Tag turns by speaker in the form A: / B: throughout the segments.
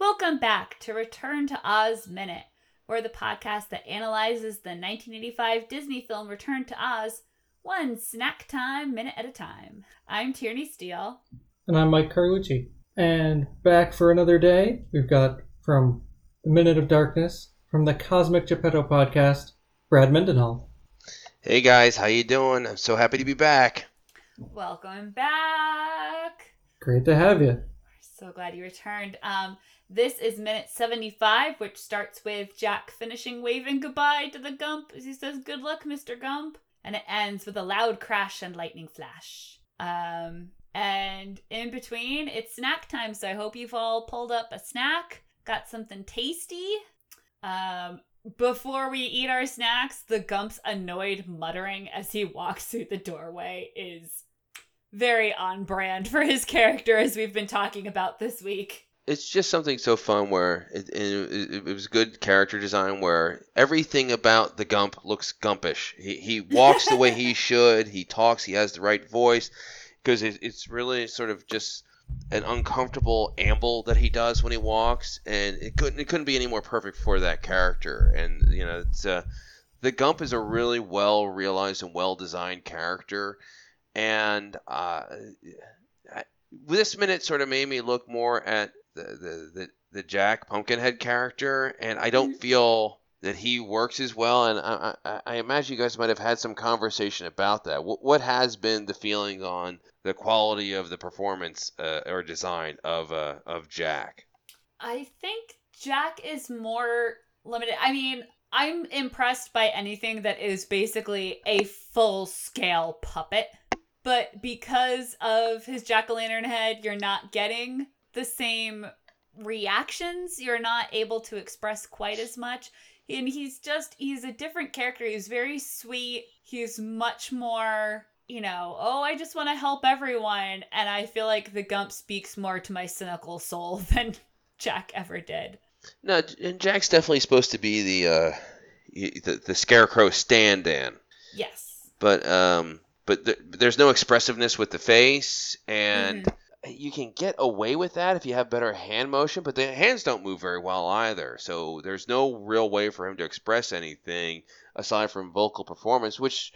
A: Welcome back to Return to Oz Minute, or the podcast that analyzes the 1985 Disney film Return to Oz, one snack time minute at a time. I'm Tierney Steele.
B: And I'm Mike Carlucci. And back for another day, we've got from The Minute of Darkness, from the Cosmic Geppetto podcast, Brad Mendenhall.
C: Hey guys, how you doing? I'm so happy to be back.
A: Welcome back.
B: Great to have you.
A: We're so glad you returned. Um, this is minute 75, which starts with Jack finishing waving goodbye to the Gump as he says, Good luck, Mr. Gump. And it ends with a loud crash and lightning flash. Um, and in between, it's snack time, so I hope you've all pulled up a snack, got something tasty. Um, before we eat our snacks, the Gump's annoyed muttering as he walks through the doorway is very on brand for his character, as we've been talking about this week.
C: It's just something so fun where it, it, it was good character design where everything about the Gump looks Gumpish. He, he walks the way he should, he talks, he has the right voice, because it, it's really sort of just an uncomfortable amble that he does when he walks, and it couldn't it couldn't be any more perfect for that character. And you know, it's uh, the Gump is a really well realized and well designed character, and uh, this minute sort of made me look more at the the the, the Jack Pumpkinhead character, and I don't feel that he works as well. And I, I, I imagine you guys might have had some conversation about that. What, what has been the feeling on the quality of the performance uh, or design of uh, of Jack?
A: I think Jack is more limited. I mean, I'm impressed by anything that is basically a full scale puppet. But because of his jack o' lantern head, you're not getting the same reactions. You're not able to express quite as much. And he's just, he's a different character. He's very sweet. He's much more, you know, oh, I just want to help everyone. And I feel like the Gump speaks more to my cynical soul than Jack ever did.
C: No, and Jack's definitely supposed to be the uh, the, the scarecrow stand-in.
A: Yes.
C: But um, but th- there's no expressiveness with the face, and mm-hmm. you can get away with that if you have better hand motion. But the hands don't move very well either, so there's no real way for him to express anything aside from vocal performance, which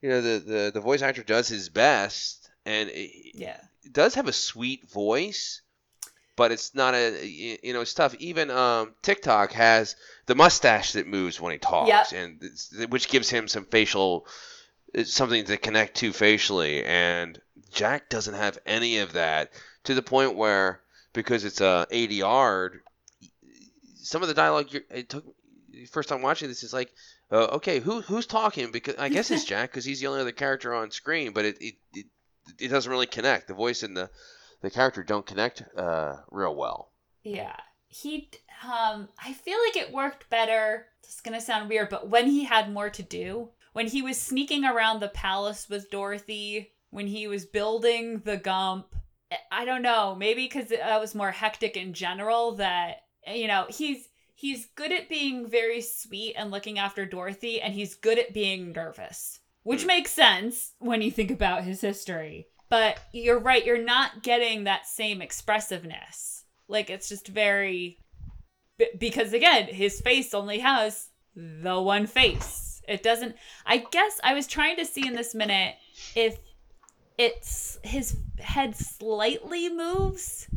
C: you know the the, the voice actor does his best, and it,
A: yeah,
C: does have a sweet voice but it's not a you know it's tough. Even um, Tik-Tok has the mustache that moves when he talks,
A: yep.
C: and which gives him some facial something to connect to facially. And Jack doesn't have any of that to the point where because it's a ADR, some of the dialogue it took first time watching this is like. Uh, okay, who who's talking? Because I guess it's Jack because he's the only other character on screen, but it, it it it doesn't really connect. The voice and the the character don't connect uh, real well.
A: Yeah, he. Um, I feel like it worked better. It's gonna sound weird, but when he had more to do, when he was sneaking around the palace with Dorothy, when he was building the Gump, I don't know. Maybe because that was more hectic in general. That you know he's he's good at being very sweet and looking after Dorothy, and he's good at being nervous, which mm. makes sense when you think about his history. But you're right, you're not getting that same expressiveness. Like it's just very because again, his face only has the one face. It doesn't I guess I was trying to see in this minute if it's his head slightly moves.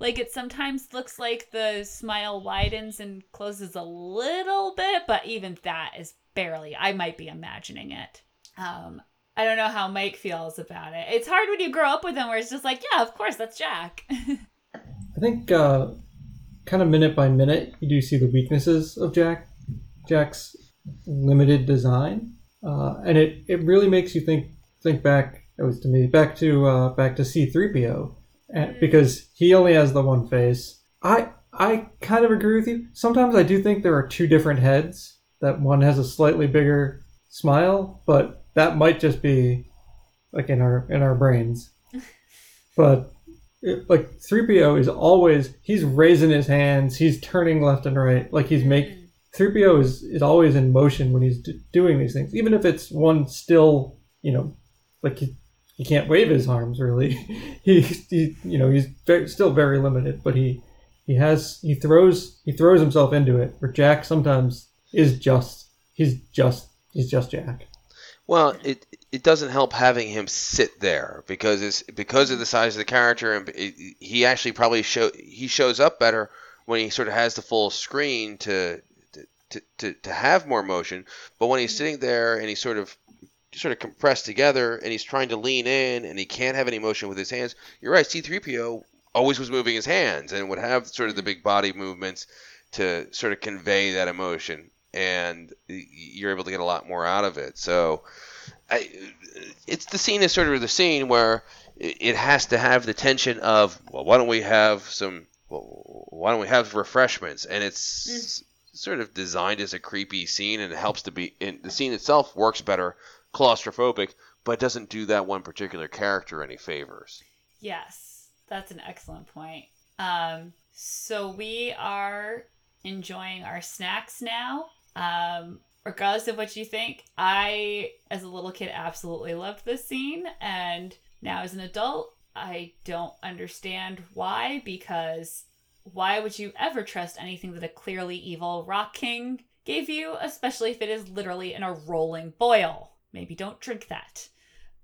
A: Like it sometimes looks like the smile widens and closes a little bit, but even that is barely. I might be imagining it. Um, I don't know how Mike feels about it. It's hard when you grow up with him where it's just like, yeah, of course, that's Jack.
B: I think uh, kind of minute by minute, you do see the weaknesses of Jack, Jack's limited design, uh, and it, it really makes you think think back. It was to me back to uh, back to C three PO, mm. because he only has the one face. I I kind of agree with you. Sometimes I do think there are two different heads. That one has a slightly bigger smile, but that might just be like in our in our brains. but it, like 3PO is always he's raising his hands, he's turning left and right, like he's making 3PO is, is always in motion when he's d- doing these things, even if it's one still, you know, like he he can't wave his arms really. he, he you know he's very, still very limited, but he he has he throws he throws himself into it. Where Jack sometimes is just he's just he's just Jack.
C: Well, it it doesn't help having him sit there because it's because of the size of the character, and it, he actually probably show he shows up better when he sort of has the full screen to to, to, to have more motion. But when he's sitting there and he's sort of sort of compressed together and he's trying to lean in and he can't have any motion with his hands, you're right. C3PO always was moving his hands and would have sort of the big body movements to sort of convey that emotion and you're able to get a lot more out of it. So I, it's the scene is sort of the scene where it has to have the tension of well, why don't we have some well, why don't we have refreshments and it's mm. Sort of designed as a creepy scene and it helps to be and the scene itself works better claustrophobic but doesn't do that one particular character any favors
A: yes that's an excellent point um, so we are enjoying our snacks now um, regardless of what you think, I, as a little kid, absolutely loved this scene. And now, as an adult, I don't understand why, because why would you ever trust anything that a clearly evil Rock King gave you, especially if it is literally in a rolling boil? Maybe don't drink that.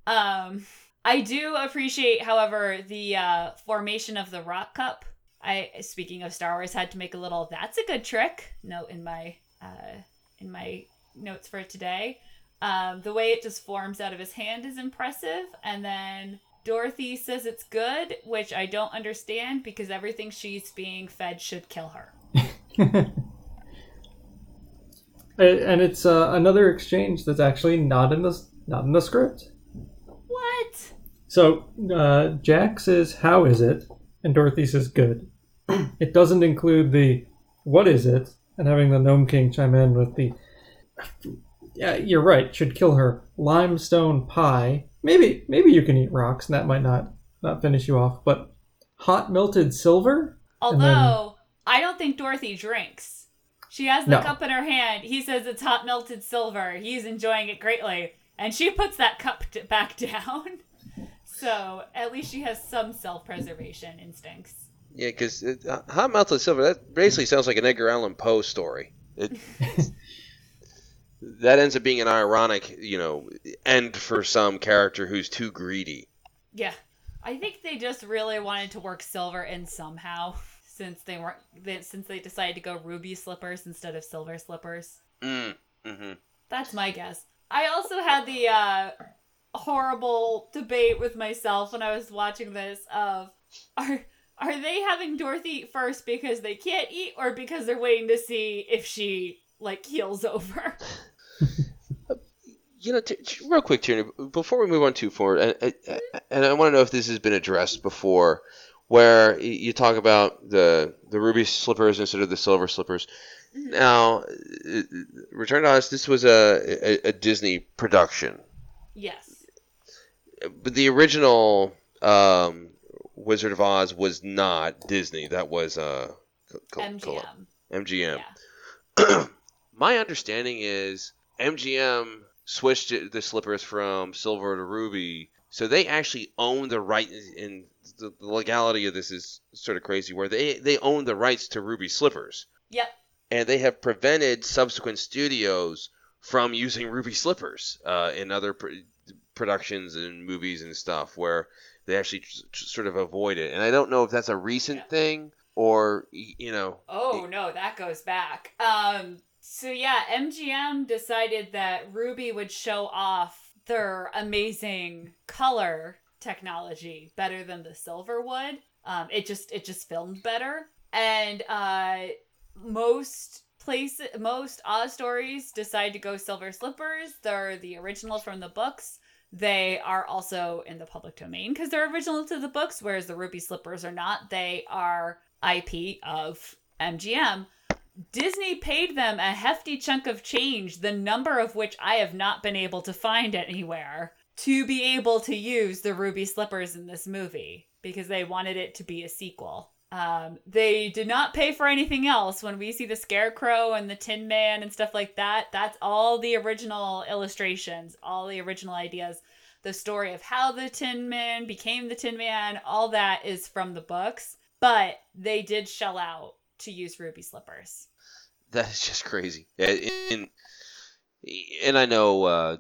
A: Um, I do appreciate, however, the uh, formation of the rock cup. I, speaking of Star Wars, had to make a little "that's a good trick" note in my uh, in my notes for today. Um, the way it just forms out of his hand is impressive, and then Dorothy says it's good, which I don't understand because everything she's being fed should kill her.
B: and it's uh, another exchange that's actually not in the not in the script.
A: What?
B: So uh, Jack says, "How is it?" and Dorothy says, "Good." it doesn't include the "What is it?" and having the Gnome King chime in with the yeah, you're right. Should kill her. Limestone pie. Maybe maybe you can eat rocks, and that might not not finish you off. But hot melted silver.
A: Although then... I don't think Dorothy drinks. She has the no. cup in her hand. He says it's hot melted silver. He's enjoying it greatly, and she puts that cup back down. so at least she has some self-preservation instincts.
C: Yeah, because uh, hot melted silver that basically sounds like an Edgar Allan Poe story. It, that ends up being an ironic, you know, end for some character who's too greedy.
A: Yeah, I think they just really wanted to work silver in somehow, since they weren't since they decided to go ruby slippers instead of silver slippers.
C: Mm. Mm-hmm.
A: That's my guess. I also had the uh, horrible debate with myself when I was watching this of are are they having Dorothy eat first because they can't eat or because they're waiting to see if she like heels over?
C: you know, t- real quick, Tierney, before we move on too forward, and, and I want to know if this has been addressed before, where you talk about the the ruby slippers instead of the silver slippers. Mm-hmm. Now, Return to Oz, this was a, a, a Disney production.
A: Yes.
C: But the original um, Wizard of Oz was not Disney. That was uh,
A: MGM.
C: MGM. Yeah. My understanding is MGM switched the slippers from silver to ruby, so they actually own the right. And the, the legality of this is sort of crazy, where they they own the rights to ruby slippers.
A: Yep.
C: And they have prevented subsequent studios from using ruby slippers uh, in other pr- productions and movies and stuff, where they actually tr- tr- sort of avoid it. And I don't know if that's a recent yeah. thing or you know.
A: Oh it, no, that goes back. Um, so yeah, MGM decided that Ruby would show off their amazing color technology better than the silver would. Um, it just it just filmed better, and uh, most places, most Oz stories decide to go silver slippers. They're the original from the books. They are also in the public domain because they're original to the books, whereas the ruby slippers are not. They are IP of MGM. Disney paid them a hefty chunk of change, the number of which I have not been able to find anywhere, to be able to use the ruby slippers in this movie because they wanted it to be a sequel. Um, they did not pay for anything else. When we see the Scarecrow and the Tin Man and stuff like that, that's all the original illustrations, all the original ideas. the story of how the Tin Man became the Tin Man, all that is from the books. But they did shell out to use ruby slippers.
C: That is just crazy. And, and I know uh,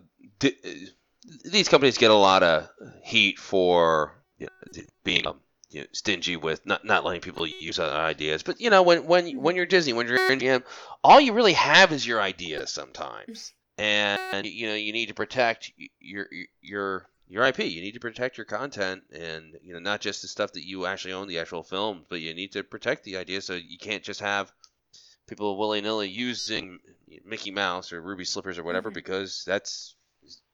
C: these companies get a lot of heat for you know, being um, you know, stingy with not, not letting people use other ideas. But you know, when when mm-hmm. when you're Disney, when you're MGM, all you really have is your ideas sometimes, and you know you need to protect your your your IP. You need to protect your content, and you know not just the stuff that you actually own, the actual films, but you need to protect the idea. So you can't just have people willy nilly using Mickey Mouse or Ruby Slippers or whatever, mm-hmm. because that's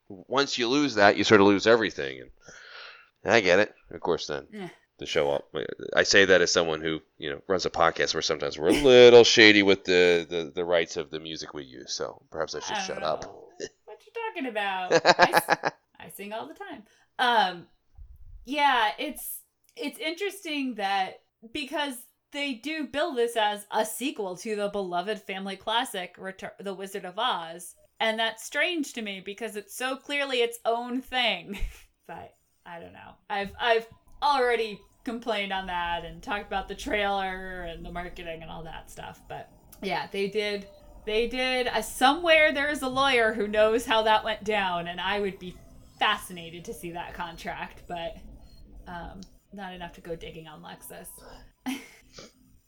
C: once you lose that, you sort of lose everything. And I get it, of course. Then yeah. to show up, I say that as someone who you know runs a podcast where sometimes we're a little shady with the, the, the rights of the music we use. So perhaps I should shut up.
A: what you talking about? I, I sing all the time. Um, yeah, it's it's interesting that because they do build this as a sequel to the beloved family classic Retur- The Wizard of Oz and that's strange to me because it's so clearly its own thing. but I don't know. I've I've already complained on that and talked about the trailer and the marketing and all that stuff. But yeah, they did they did uh, somewhere there's a lawyer who knows how that went down and I would be fascinated to see that contract, but um not enough to go digging on Lexis.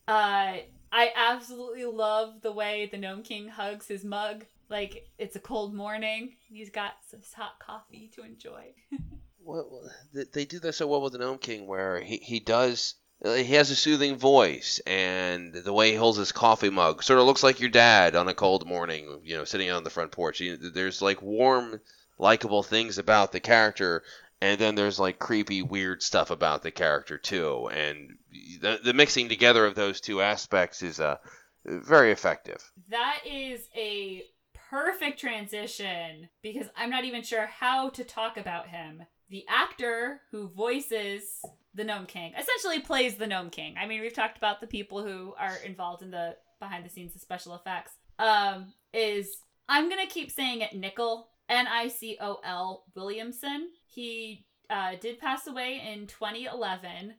A: uh I absolutely love the way the Gnome King hugs his mug like it's a cold morning. He's got some hot coffee to enjoy.
C: well, they do that so well with the Gnome King, where he he does. He has a soothing voice, and the way he holds his coffee mug sort of looks like your dad on a cold morning, you know, sitting on the front porch. There's like warm, likable things about the character, and then there's like creepy, weird stuff about the character too. And the the mixing together of those two aspects is uh, very effective.
A: That is a perfect transition because I'm not even sure how to talk about him. The actor who voices the Gnome King essentially plays the Gnome King. I mean, we've talked about the people who are involved in the behind the scenes of special effects. Um, is I'm gonna keep saying it Nickel N I C O L Williamson. He uh, did pass away in 2011,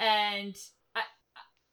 A: and I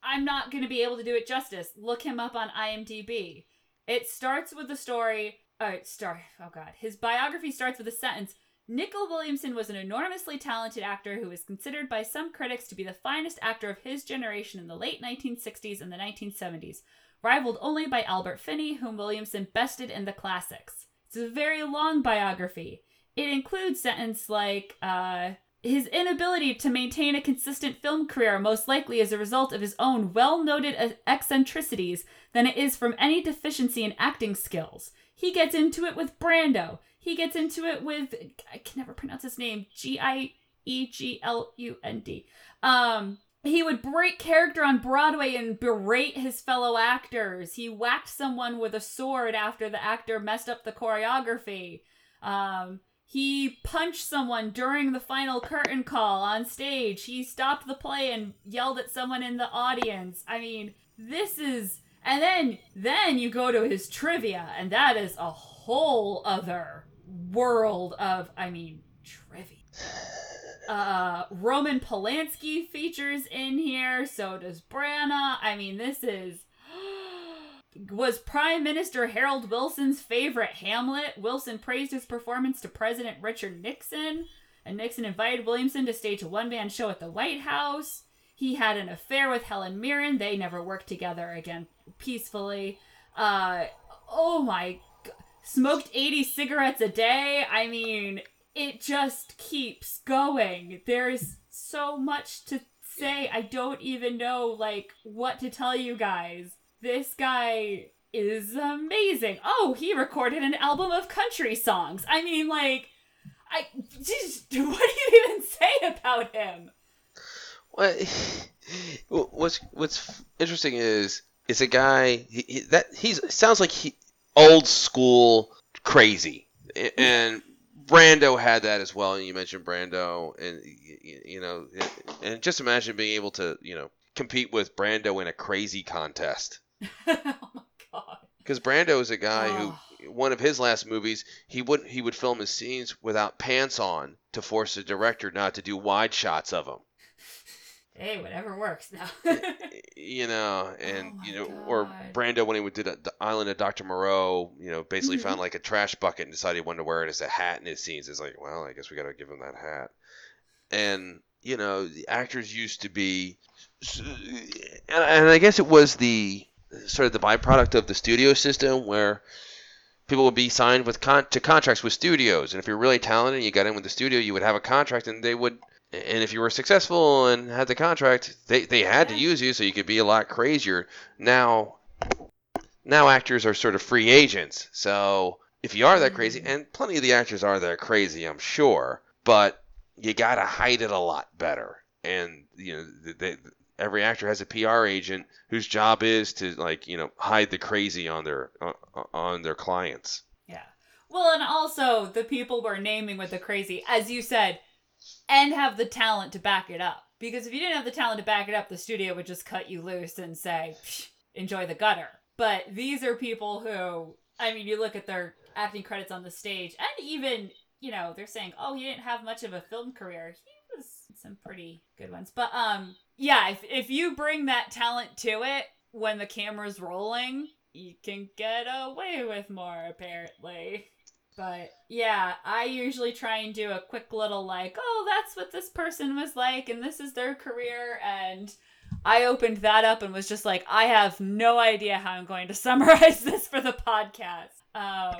A: I'm not gonna be able to do it justice. Look him up on IMDb. It starts with the story. Uh, start. Oh God, his biography starts with a sentence. Nicol Williamson was an enormously talented actor who was considered by some critics to be the finest actor of his generation in the late 1960s and the 1970s, rivaled only by Albert Finney, whom Williamson bested in the classics. It's a very long biography. It includes sentences like, uh, his inability to maintain a consistent film career most likely is a result of his own well noted eccentricities than it is from any deficiency in acting skills. He gets into it with Brando. He gets into it with I can never pronounce his name. G I E G L U N D. Um he would break character on Broadway and berate his fellow actors. He whacked someone with a sword after the actor messed up the choreography. Um, he punched someone during the final curtain call on stage. He stopped the play and yelled at someone in the audience. I mean, this is and then then you go to his trivia and that is a whole other world of I mean, trivia. Uh Roman Polanski features in here, so does Branagh. I mean, this is was Prime Minister Harold Wilson's favorite Hamlet. Wilson praised his performance to President Richard Nixon, and Nixon invited Williamson to stage a one man show at the White House. He had an affair with Helen Mirren. They never worked together again peacefully. Uh, oh my. Smoked 80 cigarettes a day. I mean, it just keeps going. There's so much to say. I don't even know, like, what to tell you guys this guy is amazing. Oh, he recorded an album of country songs. I mean, like, I just what do you even say about him?
C: What what's what's interesting is it's a guy he, he, that he's sounds like he old school crazy, and Brando had that as well. And you mentioned Brando, and you know, and just imagine being able to you know compete with Brando in a crazy contest. oh my god. Because Brando is a guy oh. who ah. one of his last movies, he would he would film his scenes without pants on to force the director not to do wide shots of him.
A: Hey, whatever works now.
C: you know, and
A: Oh
C: you know, or Brando when he did the Island of Dr. Moreau, you know, basically
A: Mhm.
C: found like a trash bucket and decided he wanted to wear it as a hat in his scenes. It's like, well, I guess we got to give him that hat. And you know, the actors used to be, and, and I guess it was the sort of the byproduct of the studio system where people would be signed with con- to contracts with studios, and if you're really talented and you got in with the studio, you would have a contract, and they would and if you were successful and had the contract, they, they had to use you so you could be a lot crazier. Now, now actors are sort of free agents. So if you are that crazy,
A: Mm.
C: and plenty of the actors are that crazy, I'm sure, but you gotta hide it a lot better. And you know, they, every actor has a PR agent whose job is to like you know hide the crazy on their on their clients.
A: Yeah. Well, and also the people we're naming with the crazy, as you said, and have the talent to back it up. Because if you didn't have the talent to back it up, the studio would just cut you loose and say, "Psh, enjoy the gutter. But these are people who, I mean, you look at their acting credits on the stage, and even, you know, they're saying, oh, he didn't have much of a film career. He was some pretty good ones. But, um, yeah, if, if you bring that talent to it when the camera's rolling, you can get away with more, apparently. But yeah, I usually try and do a quick little like, oh, that's what this person was like, and this is their career. And I opened that up and was just like, I have no idea how I'm going to summarize this for the podcast. Um,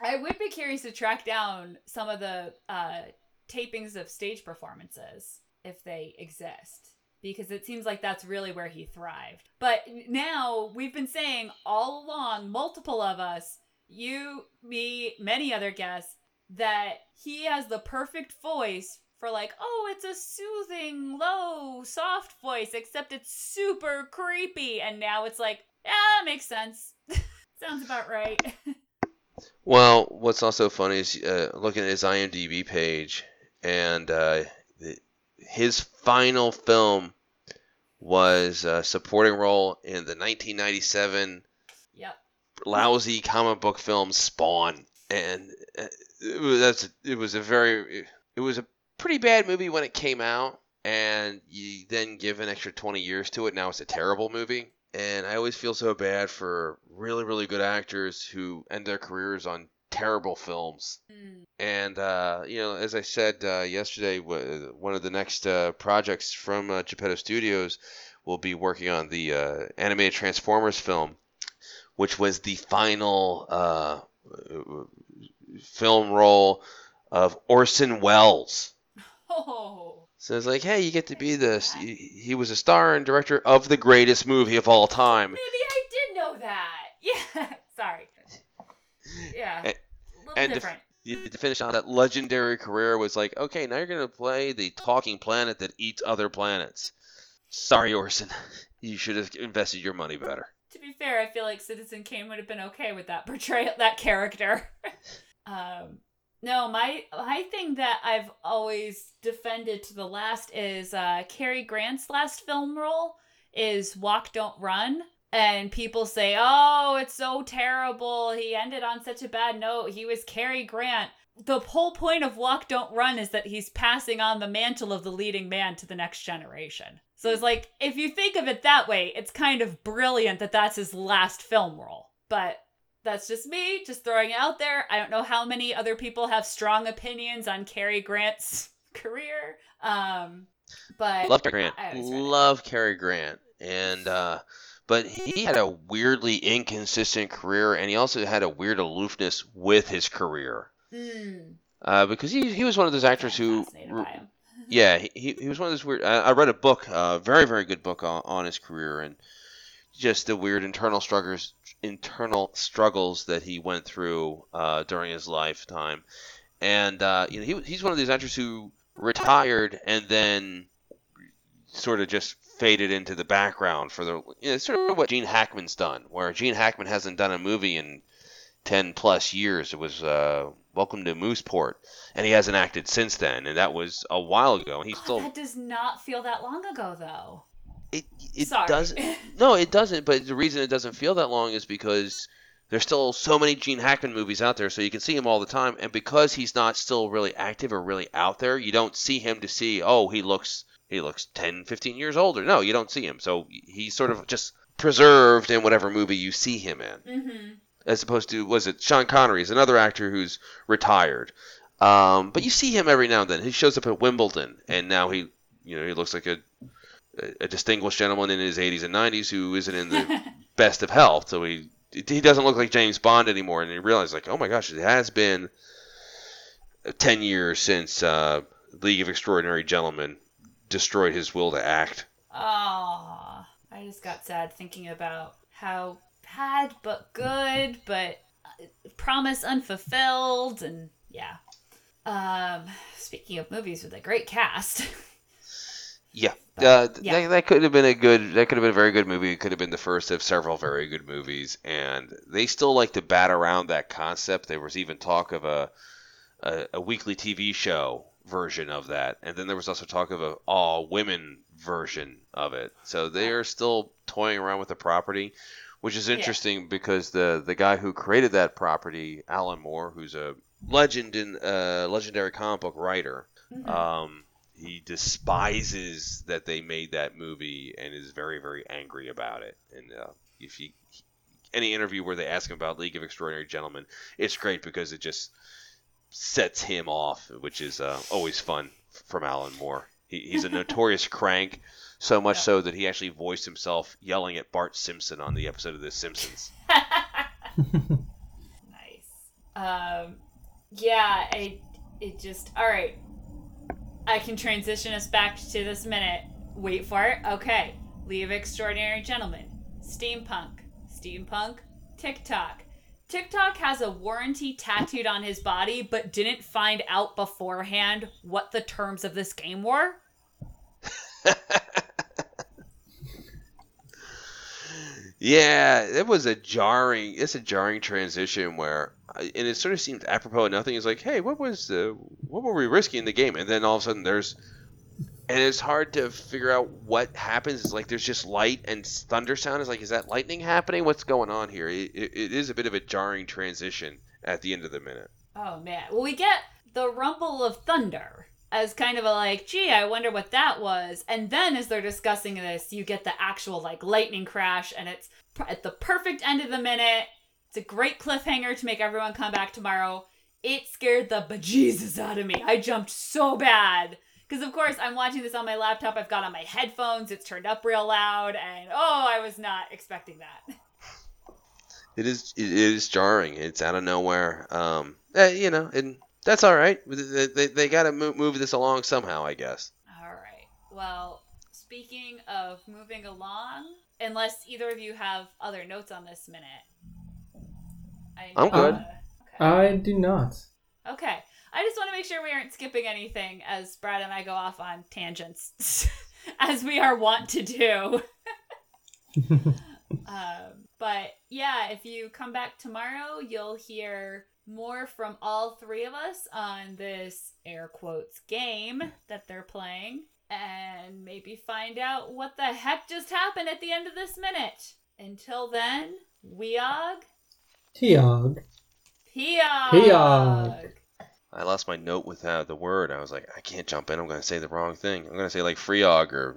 A: I would be curious to track down some of the uh, tapings of stage performances if they exist. Because it seems like that's really where he thrived. But now we've been saying all along, multiple of us, you, me, many other guests, that he has the perfect voice for like, oh, it's a soothing, low, soft voice, except it's super creepy. And now it's like, yeah, that makes sense. Sounds about right.
C: Well, what's also funny is uh, looking at his IMDb page, and uh, his final film was a supporting role in the 1997
A: yep.
C: Lousy comic book film Spawn, and uh, it was, that's it was a very it was a pretty bad movie when it came out, and you then give an extra 20 years to it. Now it's a terrible movie, and I always feel so bad for really really good actors who end their careers on terrible films.
A: Mm.
C: And uh, you know, as I said uh, yesterday, w- one of the next uh, projects from uh, Geppetto Studios will be working on the uh, animated Transformers film, which was the final uh, film role of Orson Welles.
A: Oh.
C: So it's like, hey, you get to be this. He he was a star and director of the greatest movie of all time.
A: Maybe I did know that. Yeah. Sorry. Yeah.
C: And-
A: A little
C: and to-
A: different.
C: to finish out that legendary career was like, okay, now you're gonna play the talking planet that eats other planets. Sorry, Orson, you should have invested your money better.
A: To be fair, I feel like Citizen Kane would have been okay with that portrayal, that character. um, no, my my thing that I've always defended to the last is uh, Cary Grant's last film role is Walk Don't Run. And people say, oh, it's so terrible. He ended on such a bad note. He was Cary Grant. The whole point of Walk Don't Run is that he's passing on the mantle of the leading man to the next generation. So it's like, if you think of it that way, it's kind of brilliant that that's his last film role. But that's just me, just throwing it out there. I don't know how many other people have strong opinions on Cary Grant's career. Um, but
C: Love Cary Grant, love Cary Grant, and uh, but he had a weirdly inconsistent career, and he also had a weird aloofness with his career.
A: Mm,
C: Uh, because he, he was one of those actors who
A: fascinated by him.
C: Yeah, he, he he was one of those weird. I, I read a book, a uh, very very good book on, on his career and just the weird internal struggles internal struggles that he went through uh, during his lifetime. And uh, you know, he he's one of these actors who retired and then sort of just faded into the background for the you know, sort of what Gene Hackman's done, where Gene Hackman hasn't done a movie in ten plus years. It was uh, Welcome to Mooseport, and he hasn't acted since then, and that was a while ago. And he
A: God,
C: still
A: that does not feel that long ago, though.
C: it it
A: Sorry.
C: doesn't no it doesn't. But the reason it doesn't feel that long is because there's still so many Gene Hackman movies out there, so you can see him all the time. And because he's not still really active or really out there, you don't see him to see, oh, he looks he looks 10, 15 years older. No, you don't see him. So he's sort of just preserved in whatever movie you see him in.
A: Mm-hmm.
C: As opposed to, was it Sean Connery is another actor who's retired. Um, but you see him every now and then. He shows up at Wimbledon, and now he, you know, he looks like a, a distinguished gentleman in his 80s and 90s who isn't in the best of health. So he he doesn't look like James Bond anymore, and you realize like, oh my gosh, it has been ten years since uh, League of Extraordinary Gentlemen destroyed his will to act.
A: Oh, I just got sad thinking about how bad but good, but uh, promise unfulfilled, and yeah. Um, speaking of movies with a great cast.
C: Yeah,
A: But,
C: uh,
A: yeah.
C: That, that could have been a good. That could have been a very good movie. It could have been the first of several very good movies, and they still like to bat around that concept. There was even talk of a a, a weekly TV show version of that, and then there was also talk of a all women version of it. So they are still toying around with the property, which is
A: Yeah.
C: interesting because the the guy who created that property, Alan Moore, who's a legend in uh, legendary comic book writer.
A: Mhm.
C: Um, he despises that they made that movie and is very, very angry about it. And uh, if you any interview where they ask him about League of Extraordinary Gentlemen, it's great because it just sets him off, which is uh, always fun from Alan Moore. He, he's a notorious crank, so much
A: Yeah.
C: so that he actually voiced himself yelling at Bart Simpson on the episode of The Simpsons.
A: nice. Um, yeah, I, it just, all right. I can transition us back to this minute. Wait for it. Okay. League of Extraordinary Gentlemen. Steampunk. Steampunk. Tik-Tok. Tik-Tok has a warranty tattooed on his body, but didn't find out beforehand what the terms of this game were.
C: Yeah, it was a jarring. It's a jarring transition where, uh, and it sort of seemed apropos of nothing. It's like, hey, what was the, what were we risking in the game? And then all of a sudden, there's, and it's hard to figure out what happens. It's like there's just light and thunder sound. It's like, is that lightning happening? What's going on here? It, it, it is a bit of a jarring transition at the end of the minute.
A: Oh man. Well, we get the rumble of thunder as kind of a like, gee, I wonder what that was. And then as they're discussing this, you get the actual like lightning crash, and it's at the perfect end of the minute. It's a great cliffhanger to make everyone come back tomorrow. It scared the bejesus out of me. I jumped so bad. Because, of course, I'm watching this on my laptop. I've got on my headphones. It's turned up real loud. And, oh, I was not expecting that.
C: It is it is jarring. It's out of nowhere. Um, eh, you know, and that's all right. They, they, they got to move, move this along somehow, I guess.
A: All right. Well, speaking of moving along, unless either of you have other notes on this minute, I
C: I'm good.
A: okay.
B: I do not.
A: okay. I just want to make sure we aren't skipping anything as Brad and I go off on tangents, as we are wont to do. um, but yeah, if you come back tomorrow, you'll hear more from all three of us on this air quotes game that they're playing and maybe find out what the heck just happened at the end of this minute. Until then, Weog,
B: Tiog.
A: Peog.
B: Peog.
C: I lost my note with uh, the word. I was like, I can't jump in. I'm going to say the wrong thing. I'm going to say like Freog or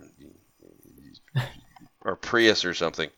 C: or Prius or something.